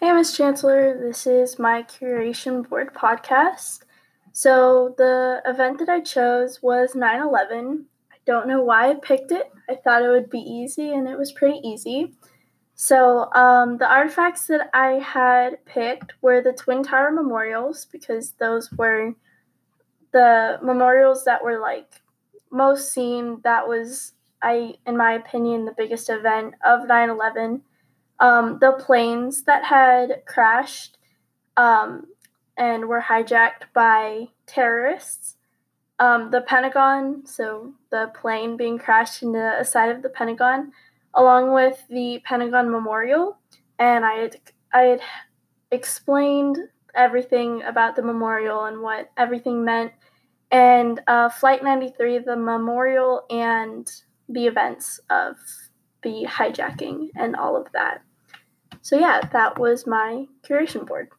Hey, Miss Chancellor, this is my curation board podcast. So, the event that I chose was 9 11. I don't know why I picked it. I thought it would be easy, and it was pretty easy. So, um, the artifacts that I had picked were the Twin Tower memorials because those were the memorials that were like most seen. That was, I, in my opinion, the biggest event of 9 11 um, the planes that had crashed um, and were hijacked by terrorists. Um, the Pentagon, so the plane being crashed into a side of the Pentagon, along with the Pentagon Memorial, and I had I had explained everything about the memorial and what everything meant, and uh, Flight 93, the memorial, and the events of the hijacking and all of that. So, yeah, that was my curation board.